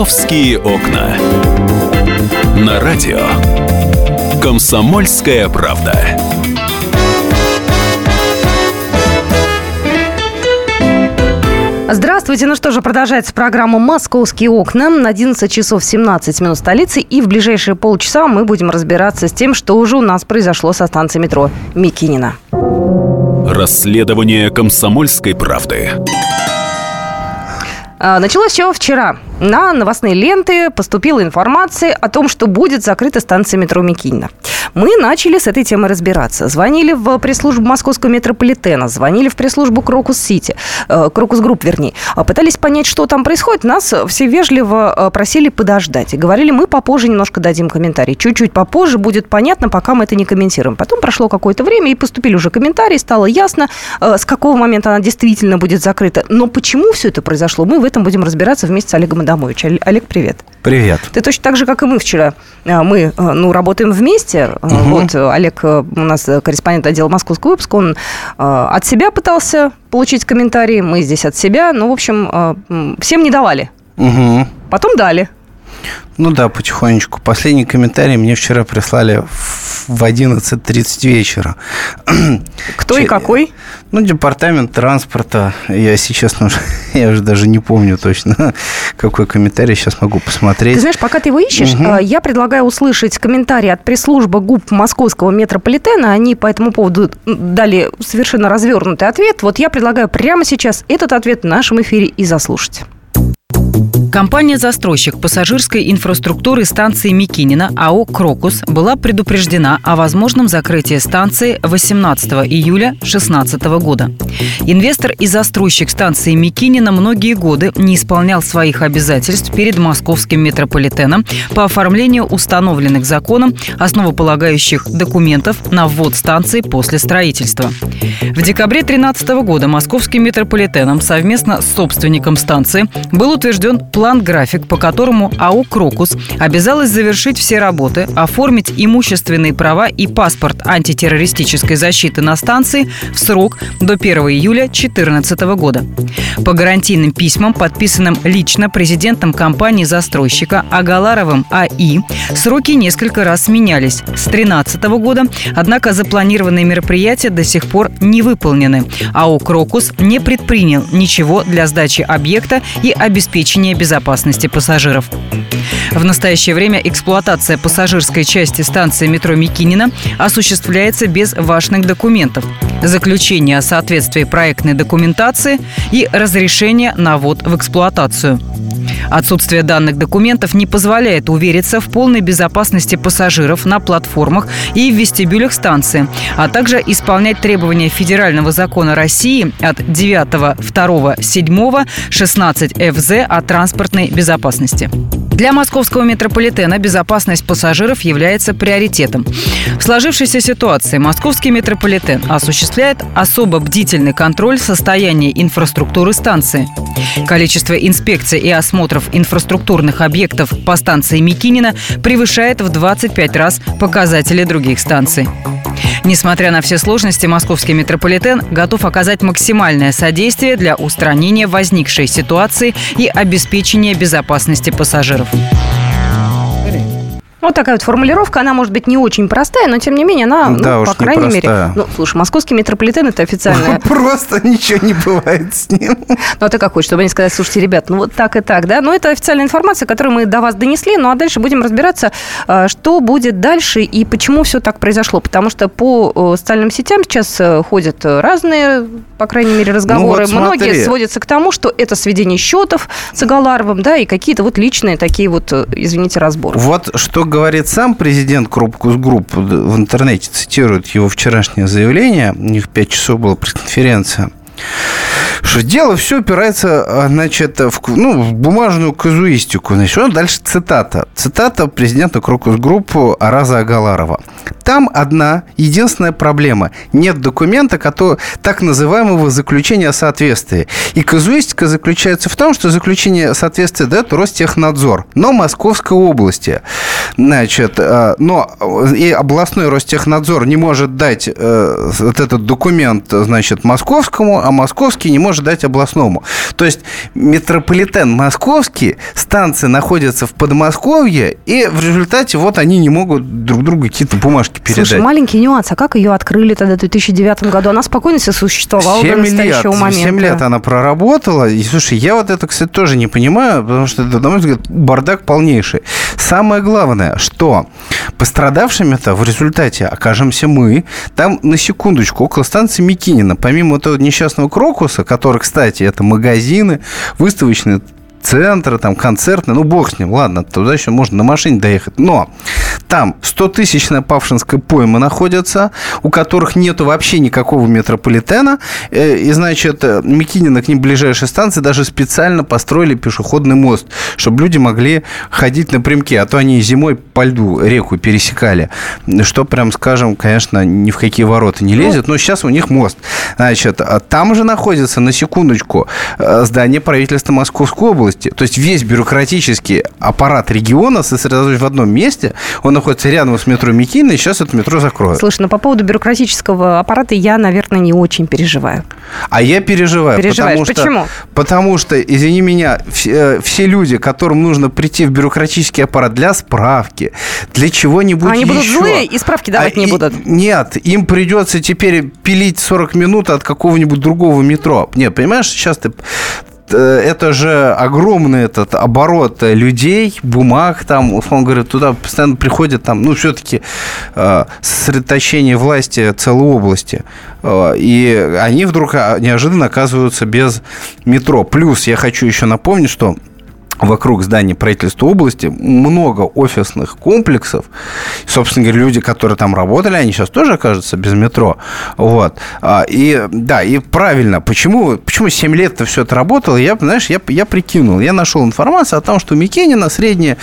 «Московские окна». На радио «Комсомольская правда». Здравствуйте. Ну что же, продолжается программа «Московские окна» на 11 часов 17 минут столицы. И в ближайшие полчаса мы будем разбираться с тем, что уже у нас произошло со станции метро Микинина. Расследование «Комсомольской правды». А, началось все вчера. На новостные ленты поступила информация о том, что будет закрыта станция метро Мякинино. Мы начали с этой темы разбираться. Звонили в пресс-службу московского метрополитена, звонили в пресс-службу Крокус-Сити, э, Крокус-Групп, вернее. А пытались понять, что там происходит. Нас все вежливо э, просили подождать. И говорили, мы попозже немножко дадим комментарий. Чуть-чуть попозже будет понятно, пока мы это не комментируем. Потом прошло какое-то время, и поступили уже комментарии, стало ясно, э, с какого момента она действительно будет закрыта. Но почему все это произошло, мы в этом будем разбираться вместе с Олегом Адамовичем. Олег, привет. Привет. Ты точно так же, как и мы вчера. Мы, ну, работаем вместе. Угу. Вот Олег у нас корреспондент отдела московского выпуска. Он от себя пытался получить комментарии. Мы здесь от себя. Ну, в общем, всем не давали. Угу. Потом дали. Ну да, потихонечку. Последний комментарий мне вчера прислали в 11.30 вечера. Кто и какой? Ну, департамент транспорта. Я сейчас, ну, я уже даже не помню точно, какой комментарий сейчас могу посмотреть. Ты знаешь, пока ты его ищешь, угу. я предлагаю услышать комментарий от пресс-службы ГУП Московского метрополитена. Они по этому поводу дали совершенно развернутый ответ. Вот я предлагаю прямо сейчас этот ответ в нашем эфире и заслушать. Компания-застройщик пассажирской инфраструктуры станции Микинина АО «Крокус» была предупреждена о возможном закрытии станции 18 июля 2016 года. Инвестор и застройщик станции Микинина многие годы не исполнял своих обязательств перед московским метрополитеном по оформлению установленных законом основополагающих документов на ввод станции после строительства. В декабре 2013 года московским метрополитеном совместно с собственником станции был утвержден план-график, по которому АО «Крокус» обязалась завершить все работы, оформить имущественные права и паспорт антитеррористической защиты на станции в срок до 1 июля 2014 года. По гарантийным письмам, подписанным лично президентом компании-застройщика Агаларовым АИ, сроки несколько раз менялись с 2013 года, однако запланированные мероприятия до сих пор не выполнены. АО «Крокус» не предпринял ничего для сдачи объекта и обеспечения безопасности безопасности пассажиров. В настоящее время эксплуатация пассажирской части станции метро Микинина осуществляется без важных документов. Заключение о соответствии проектной документации и разрешение на ввод в эксплуатацию. Отсутствие данных документов не позволяет увериться в полной безопасности пассажиров на платформах и в вестибюлях станции, а также исполнять требования федерального закона России от 9.2.7.16 ФЗ о транспортной безопасности. Для московского метрополитена безопасность пассажиров является приоритетом. В сложившейся ситуации московский метрополитен осуществляет особо бдительный контроль состояния инфраструктуры станции. Количество инспекций и осмотров инфраструктурных объектов по станции Микинина превышает в 25 раз показатели других станций. Несмотря на все сложности, московский метрополитен готов оказать максимальное содействие для устранения возникшей ситуации и обеспечения безопасности пассажиров. Bye. Вот такая вот формулировка, она может быть не очень простая, но тем не менее она, да ну, по крайней непростая. мере, ну, слушай, московский метрополитен это официальная. Просто ничего не бывает с ним. Ну, а ты как хочешь, чтобы они сказали, слушайте, ребят, ну вот так и так, да? Но это официальная информация, которую мы до вас донесли, ну а дальше будем разбираться, а, что будет дальше и почему все так произошло. Потому что по социальным сетям сейчас э, ходят разные, по крайней мере, разговоры. Ну, вот Многие смотри. сводятся к тому, что это сведение счетов с Агаларовым, да, и какие-то вот личные такие вот, э, извините, разборы. Вот что говорит сам президент Крокус Групп в интернете, цитирует его вчерашнее заявление, у них 5 часов была пресс-конференция, что дело все опирается, а, значит, в, ну, в бумажную казуистику. Значит, он дальше цитата. Цитата президента Крокус Группы Араза Агаларова. Там одна единственная проблема. Нет документа, который, так называемого заключения о соответствии. И казуистика заключается в том, что заключение соответствия дает Ростехнадзор, но Московской области. Значит, э, но и областной Ростехнадзор не может дать э, вот этот документ, значит, московскому, а московский не может дать областному. То есть метрополитен московский, станции находятся в Подмосковье, и в результате вот они не могут друг другу какие-то бумажки передать. Слушай, маленький нюанс. А как ее открыли тогда в 2009 году? Она спокойно себе существовала до 7 лет, настоящего момента. 7 лет она проработала. И, слушай, я вот это, кстати, тоже не понимаю, потому что, на мой взгляд, бардак полнейший. Самое главное, что пострадавшими-то в результате окажемся мы. Там, на секундочку, около станции Микинина, помимо этого несчастного Крокуса, который, кстати, это магазины, выставочные центра, там, концертный, ну, бог с ним, ладно, туда еще можно на машине доехать. Но там 100-тысячная Павшинская пойма находится, у которых нету вообще никакого метрополитена, э, и, значит, э, Микинина к ним ближайшей станции даже специально построили пешеходный мост, чтобы люди могли ходить напрямки, а то они зимой по льду реку пересекали, что, прям скажем, конечно, ни в какие ворота не лезет, но сейчас у них мост. Значит, а там же находится, на секундочку, э, здание правительства Московской области. То есть весь бюрократический аппарат региона сосредоточен в одном месте. Он находится рядом с метро Микина, и сейчас это метро закроют. Слушай, ну по поводу бюрократического аппарата я, наверное, не очень переживаю. А я переживаю. Переживаешь. Потому что, Почему? Потому что, извини меня, все, э, все люди, которым нужно прийти в бюрократический аппарат для справки, для чего-нибудь Они будут еще. злые и справки давать А не и- будут. Нет, им придется теперь пилить 40 минут от какого-нибудь другого метро. Нет, понимаешь, сейчас ты э, это же огромный этот оборот э, людей, бумаг там, условно говоря, туда постоянно приходят там, ну, все-таки э, сосредоточение власти целой области. Э, и они вдруг а, неожиданно оказываются без метро. Плюс я хочу еще напомнить, что вокруг здания правительства области много офисных комплексов. Собственно говоря, люди, которые там работали, они сейчас тоже окажутся без метро. Вот. А, И да, и правильно. Почему, почему 7 лет-то все это работало? Я, знаешь, я, я прикинул. Я нашел информацию о том, что у Микенина средний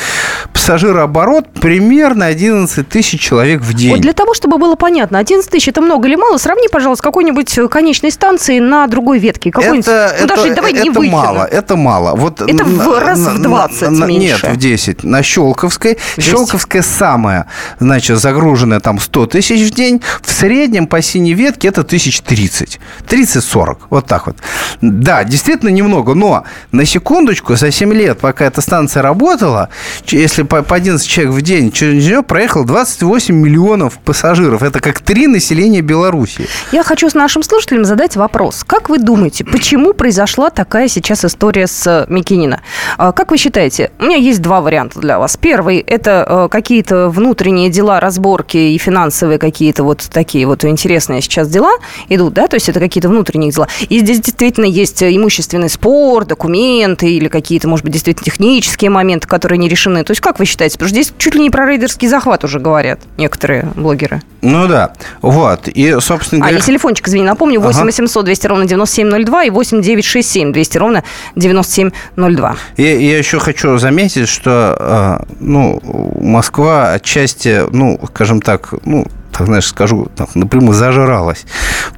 пассажирооборот примерно 11 тысяч человек в день. Вот для того, чтобы было понятно, 11 тысяч это много или мало, сравни, пожалуйста, с какой-нибудь э, конечной станции на другой ветке. Какой-нибудь, ну, даже давай не это Выхино. мало, это мало. Вот Это в раз в на- 20 на- меньше. Нет, в 10. На Щелковской. 10. Щелковская самая, значит, загруженная там 100 тысяч в день. В среднем по синей ветке это тысяч 30. 30-40. Вот так вот. Да, действительно немного, но на секундочку, за 7 лет, пока эта станция работала, если по, по 11 человек в день, через нее проехало 28 миллионов пассажиров. Это как три населения Беларуси. Я хочу с нашим слушателям задать вопрос. Как вы думаете, почему произошла такая сейчас история с э, Микинина? Как вы считаете? У меня есть два варианта для вас. Первый – это э, какие-то внутренние дела, разборки и финансовые какие-то вот такие вот интересные сейчас дела идут, да? То есть это какие-то внутренние дела. И здесь действительно есть э, имущественный спор, документы или какие-то, может быть, действительно технические моменты, которые не решены. То есть как вы считаете? Потому что здесь чуть ли не про рейдерский захват уже говорят некоторые блогеры. Ну да, вот. И, собственно А, говоря... и телефончик, извини, напомню, 8 Ага. 800 200 ровно 9702 и 8 967 200 ровно 9702. И я еще хочу заметить, что э, ну, Москва отчасти, ну, скажем так, ну, так, знаешь, скажу, так, напрямую зажралась.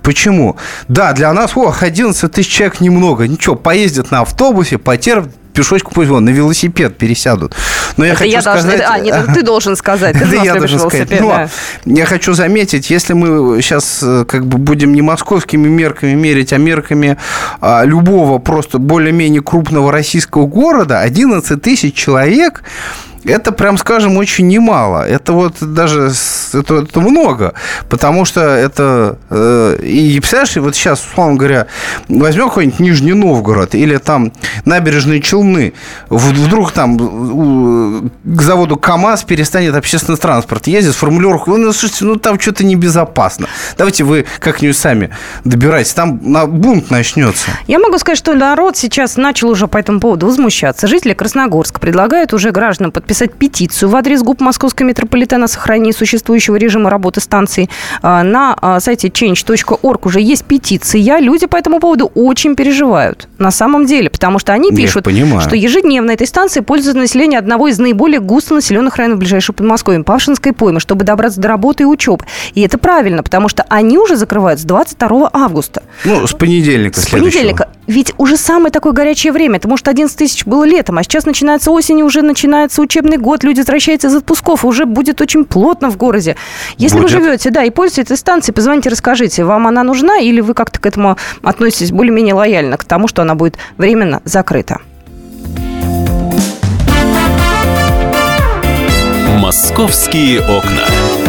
Почему? Да, для нас, ох, 11 тысяч человек немного. Ничего, поездят на автобусе, потерпят, пешочку пусть вон, на велосипед пересядут. Но я Это хочу я сказать... А, нет, это ты должен сказать. Ты я должен сказать. Но да. я хочу заметить, если мы сейчас как бы будем не московскими мерками мерить, а мерками а, любого просто более-менее крупного российского города, 11 тысяч человек это, прям скажем, очень немало. Это вот даже это, это много. Потому что это... э, и, представляешь, вот сейчас, условно говоря, возьмем какой-нибудь Нижний Новгород или там набережные Челны. Вдруг там к заводу КАМАЗ перестанет общественный транспорт ездить, формулировку, ну, слушайте, ну, там что-то небезопасно. Давайте вы как-нибудь сами добирайтесь. Там на бунт начнется. Я могу сказать, что народ сейчас начал уже по этому поводу возмущаться. Жители Красногорска предлагают уже гражданам подписать петицию в адрес ГУП Московского метрополитена о сохранении существующего режима работы станции. А, На а, сайте change.org уже есть петиция. Люди по этому поводу очень переживают. На самом деле. Потому что они пишут, что ежедневно этой станцией пользуется население одного из наиболее густонаселенных районов ближайшего Подмосковья, Павшинской поймы, чтобы добраться до работы и учебы. И это правильно, потому что они уже закрывают с 22 августа. Ну, с понедельника С понедельника. Ведь уже самое такое горячее время. Это, может, 11 тысяч было летом, а сейчас начинается осень, уже начинается учебный год, люди возвращаются из отпусков, уже будет очень плотно в городе. Если будет. вы живете, да, и пользуетесь этой станцией, позвоните, расскажите, вам она нужна или вы как-то к этому относитесь более-менее лояльно, к тому, что она будет временно закрыта? Московские окна.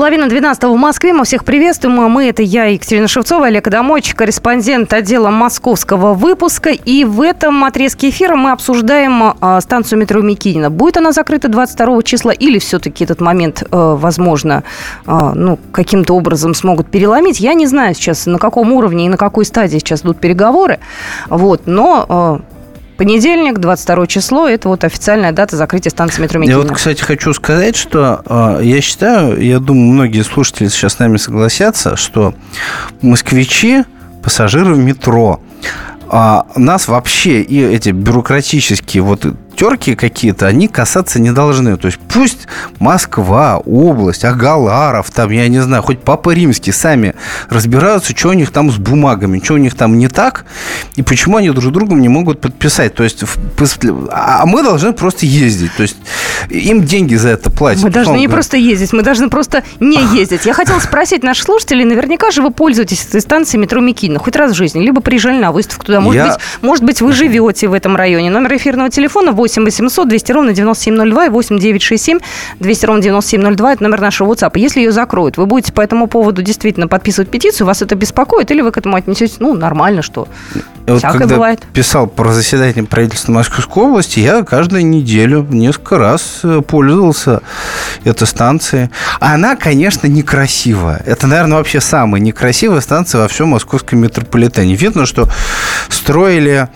Половина двенадцатого в Москве. Мы всех приветствуем. Мы это я, Екатерина Шевцова, Олег Адамович, корреспондент отдела московского выпуска. И в этом отрезке эфира мы обсуждаем а, станцию метро Микинина. Будет она закрыта 22 числа или все-таки этот момент, а, возможно, а, ну, каким-то образом смогут переломить? Я не знаю сейчас, на каком уровне и на какой стадии сейчас идут переговоры. Вот, но а, Понедельник, 22 число, это вот официальная дата закрытия станции метро Микина. Я вот, кстати, хочу сказать, что э, я считаю, я думаю, многие слушатели сейчас с нами согласятся, что москвичи, пассажиры в метро, а нас вообще и эти бюрократические вот терки какие-то, они касаться не должны. То есть пусть Москва, область, Агаларов, там, я не знаю, хоть Папа Римский сами разбираются, что у них там с бумагами, что у них там не так, и почему они друг с другом не могут подписать. То есть, а мы должны просто ездить. То есть, им деньги за это платят. Мы должны не просто ездить, мы должны просто не ездить. Я хотела спросить наших слушателей, наверняка же вы пользуетесь этой станцией метро Микина хоть раз в жизни, либо приезжали на выставку туда. Может, я... быть, может быть, вы живете в этом районе. Номер эфирного телефона 8 8 800 200 ровно 9702 и 8 967 200 ровно 9702. Это номер нашего WhatsApp. Если ее закроют, вы будете по этому поводу действительно подписывать петицию, вас это беспокоит, или вы к этому отнесетесь, ну, нормально, что вот всякое когда бывает. писал про заседание правительства Московской области, я каждую неделю несколько раз э, пользовался этой станцией. Она, конечно, некрасивая. Это, наверное, вообще самая некрасивая станция во всем московском метрополитене. Видно, что строили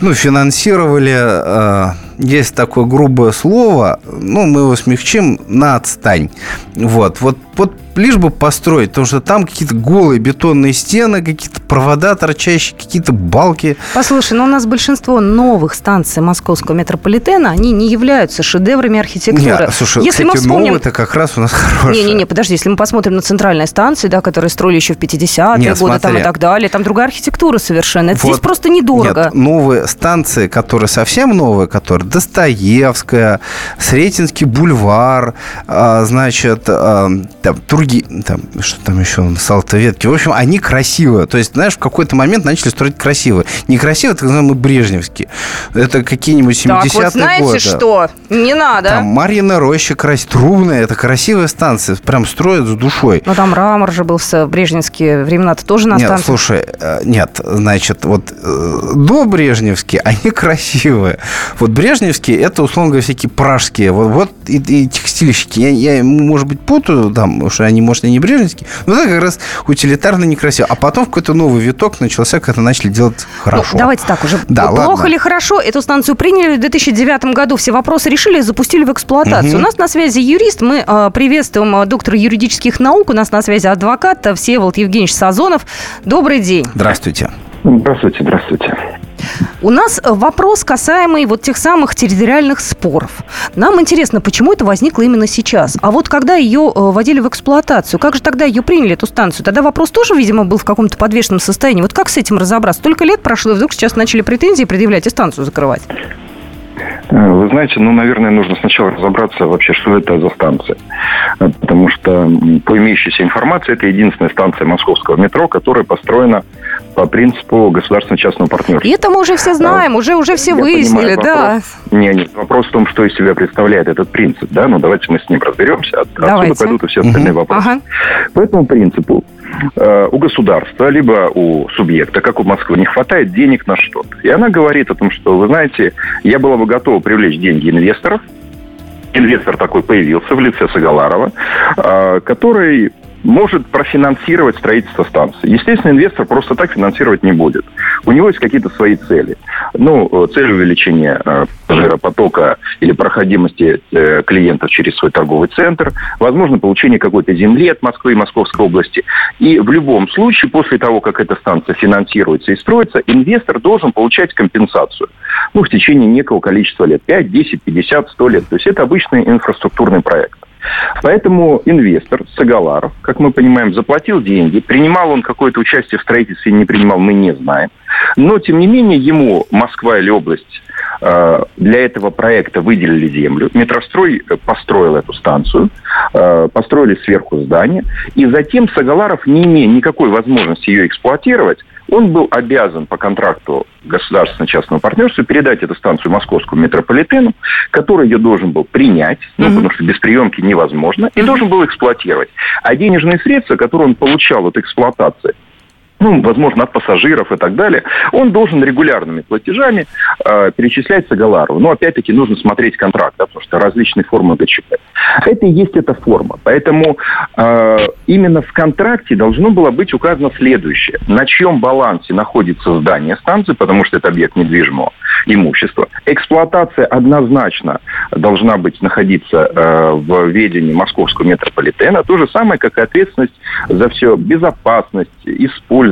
ну, финансировали, э, есть такое грубое слово, ну, мы его смягчим, на отстань. Вот, вот, вот лишь бы построить, потому что там какие-то голые бетонные стены, какие-то провода торчащие, какие-то балки. Послушай, ну у нас большинство новых станций московского метрополитена, они не являются шедеврами архитектуры. Нет, слушай, если кстати, мы вспомним... это как раз у нас хорошие. Не-не-не, подожди, если мы посмотрим на центральные станции, да, которые строили еще в 50-е годы смотри. там и так далее, там другая архитектура совершенно. Это вот, здесь просто недорого. Нет, новые станции, которые совсем новые, которые Достоевская, Сретенский бульвар, а, значит, а, там, другие, там, что там еще, салтоветки. В общем, они красивые. То есть, знаешь, в какой-то момент начали строить красиво. Некрасиво, это, мы брежневские. Это какие-нибудь 70-е годы. Так, вот знаете годы. что? Не надо. Там Марьина роща красит, Трубная, это красивая станция. Прям строят с душой. Ну, там мрамор же был в брежневские времена-то тоже на нет, станции. слушай, э, нет, значит, вот э, до брежневские они красивые. Вот брежневские, это, условно говоря, всякие пражские. Вот, вот и, и текстильщики. Я, я, может быть, путаю там, что они может, и не брежневские, но это как раз утилитарно некрасиво. А потом какой-то новый виток начался, когда начали делать хорошо. Ну, давайте так уже. Да, Плохо ладно. ли хорошо? Эту станцию приняли в 2009 году, все вопросы решили и запустили в эксплуатацию. Угу. У нас на связи юрист, мы э, приветствуем э, доктора юридических наук, у нас на связи адвокат Всеволод Евгеньевич Сазонов. Добрый день. Здравствуйте. Здравствуйте, здравствуйте. У нас э, вопрос, касаемый вот тех самых территориальных споров. Нам интересно, почему это возникло именно сейчас? А вот когда ее э, вводили в эксплуатацию, как же тогда ее приняли, эту станцию? Тогда вопрос тоже, видимо, был в каком-то подвешенном состоянии. Вот как с этим разобраться? Столько лет прошло, и вдруг сейчас начали претензии предъявлять и станцию закрывать. Э, вы знаете, ну, наверное, нужно сначала разобраться вообще, что это за станция. Потому что по имеющейся информации это единственная станция московского метро, которая построена по принципу государственно-частного партнерства. И это мы уже все знаем, уже, уже все выяснили, понимаю, да. Не, нет, вопрос в том, что из себя представляет этот принцип, да, ну давайте мы с ним разберемся, от- Давайте. отсюда пойдут и все остальные вопросы. Ага. По этому принципу э, у государства, либо у субъекта, как у Москвы, не хватает денег на что-то. И она говорит о том, что, вы знаете, я была бы готова привлечь деньги инвесторов. Инвестор такой появился в лице Сагаларова, э, который может профинансировать строительство станции. Естественно, инвестор просто так финансировать не будет. У него есть какие-то свои цели. Ну, э, цель увеличения э, пассажиропотока или проходимости э, клиентов через свой торговый центр, возможно, получение какой-то земли от Москвы и Московской области. И в любом случае, после того, как эта станция финансируется и строится, инвестор должен получать компенсацию. Ну, в течение некого количества лет. 5, 10, 50, 100 лет. То есть это обычный инфраструктурный проект. Поэтому инвестор Сагаларов, как мы понимаем, заплатил деньги. Принимал он какое-то участие в строительстве не принимал, мы не знаем. Но, тем не менее, ему Москва или область э, для этого проекта выделили землю. Метрострой э, построил эту станцию, э, построили сверху здание. И затем Сагаларов, не имея никакой возможности ее эксплуатировать, он был обязан по контракту государственно-частного партнерства передать эту станцию московскому метрополитену, который ее должен был принять, ну, потому что без приемки невозможно, и должен был эксплуатировать. А денежные средства, которые он получал от эксплуатации, ну, возможно, от пассажиров и так далее, он должен регулярными платежами э, перечислять Сагаларову. Но, опять-таки, нужно смотреть контракт, да, потому что различные формы ГЧП. Это и есть эта форма. Поэтому э, именно в контракте должно было быть указано следующее. На чьем балансе находится здание станции, потому что это объект недвижимого имущества. Эксплуатация однозначно должна быть находиться э, в ведении московского метрополитена. То же самое, как и ответственность за все безопасность, использование,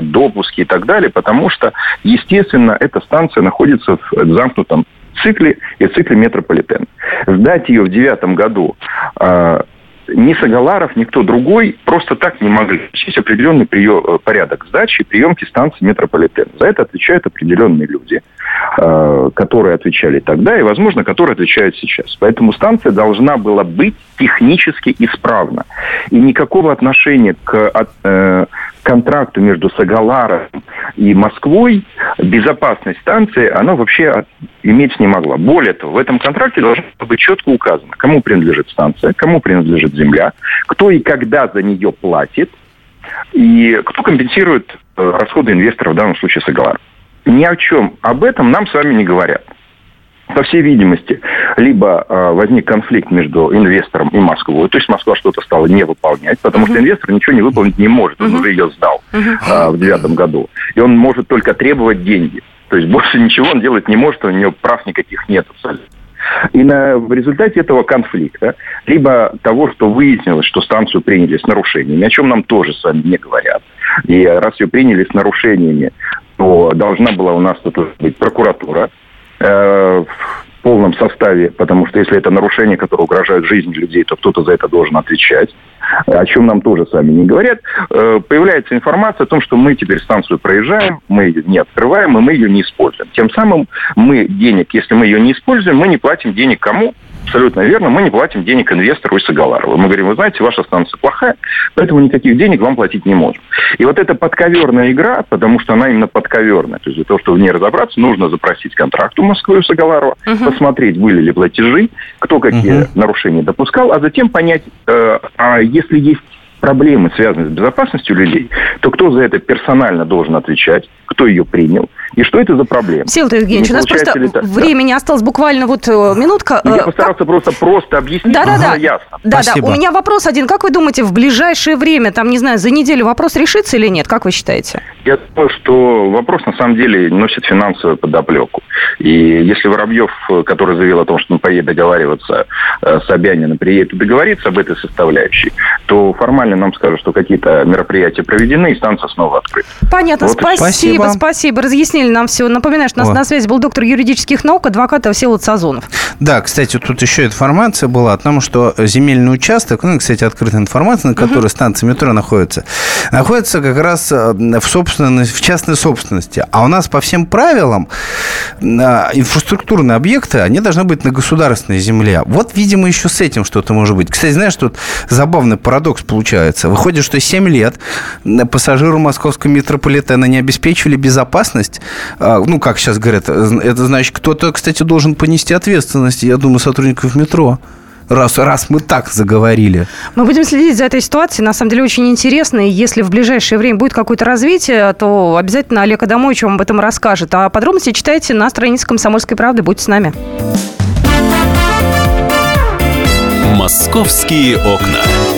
допуски и так далее, потому что, естественно, эта станция находится в замкнутом цикле и цикле метрополитена. Сдать ее в девятом году э, ни Сагаларов, никто другой просто так не могли. Есть определенный прием, э, порядок сдачи и приемки станции метрополитена. За это отвечают определенные люди, э, которые отвечали тогда и, возможно, которые отвечают сейчас. Поэтому станция должна была быть технически исправна. И никакого отношения к от- э, контракту между Сагаларом и Москвой безопасность станции, она вообще иметь не могла. Более того, в этом контракте должно быть четко указано, кому принадлежит станция, кому принадлежит земля, кто и когда за нее платит, и кто компенсирует э, расходы инвестора, в данном случае Сагалар. Ни о чем об этом нам с вами не говорят. По всей видимости, либо э, возник конфликт между инвестором и Москвой, то есть Москва что-то стала не выполнять, потому что инвестор ничего не выполнить не может, он уже ее сдал э, в девятом году. И он может только требовать деньги. То есть больше ничего он делать не может, у него прав никаких нет абсолютно. И на, в результате этого конфликта, либо того, что выяснилось, что станцию приняли с нарушениями, о чем нам тоже с вами не говорят, и раз ее приняли с нарушениями, то должна была у нас тут быть прокуратура, э, полном составе, потому что если это нарушение, которое угрожает жизни людей, то кто-то за это должен отвечать, о чем нам тоже сами не говорят. Э, Появляется информация о том, что мы теперь станцию проезжаем, мы ее не открываем, и мы ее не используем. Тем самым мы денег, если мы ее не используем, мы не платим денег кому? Абсолютно верно, мы не платим денег инвестору и Сагаларову. Мы говорим, вы знаете, ваша станция плохая, поэтому никаких денег вам платить не можем. И вот эта подковерная игра, потому что она именно подковерная, то есть для того, чтобы в ней разобраться, нужно запросить контракт у Москвы и Сагаларова, посмотреть, были ли платежи, кто какие нарушения допускал, а затем понять, э, а если есть проблемы, связанные с безопасностью людей, то кто за это персонально должен отвечать, кто ее принял, и что это за проблема. Всеволод Евгеньевич, Не у нас просто так? времени осталось буквально вот э, минутка. Ну, Э, Я постарался просто просто объяснить, Да, да, да. было ясно. Да, да. Спасибо. У меня вопрос один. Как вы думаете, в ближайшее время, там, не знаю, за неделю вопрос решится или нет? Как вы считаете? Я думаю, что вопрос на самом деле носит финансовую подоплеку. И если Воробьев, э, который заявил о том, что он поедет договариваться э, с Собяниным, приедет и договорится об этой составляющей, то формально нам скажут, что какие-то мероприятия проведены, и станция снова открыта. Понятно, Вот и спасибо, Спасибо. спасибо, Разъяснили нам все. Напоминаю, что у нас О. на связи был доктор юридических наук, адвокат Всеволод Сазонов. Да, кстати, тут еще информация была о том, что земельный участок, ну, кстати, открытая информация, на которой угу. станция метро находится, находится как раз э, в, собственности, в частной собственности. А у нас по всем правилам э, инфраструктурные объекты, они должны быть на государственной земле. Вот, видимо, еще с этим что-то может быть. Кстати, знаешь, тут забавный парадокс получается. Выходит, что 7 лет пассажиру московского метрополитена не обеспечивали безопасность. А, ну, как сейчас говорят, это значит, кто-то, кстати, должен понести ответственность, я думаю, сотрудников метро раз, раз мы так заговорили. Мы будем следить за этой ситуацией. На самом деле очень интересно. И если в ближайшее время будет какое-то развитие, то обязательно Олег Адамович вам об этом расскажет. А подробности читайте на странице «Комсомольской правды». Будьте с нами. «Московские окна».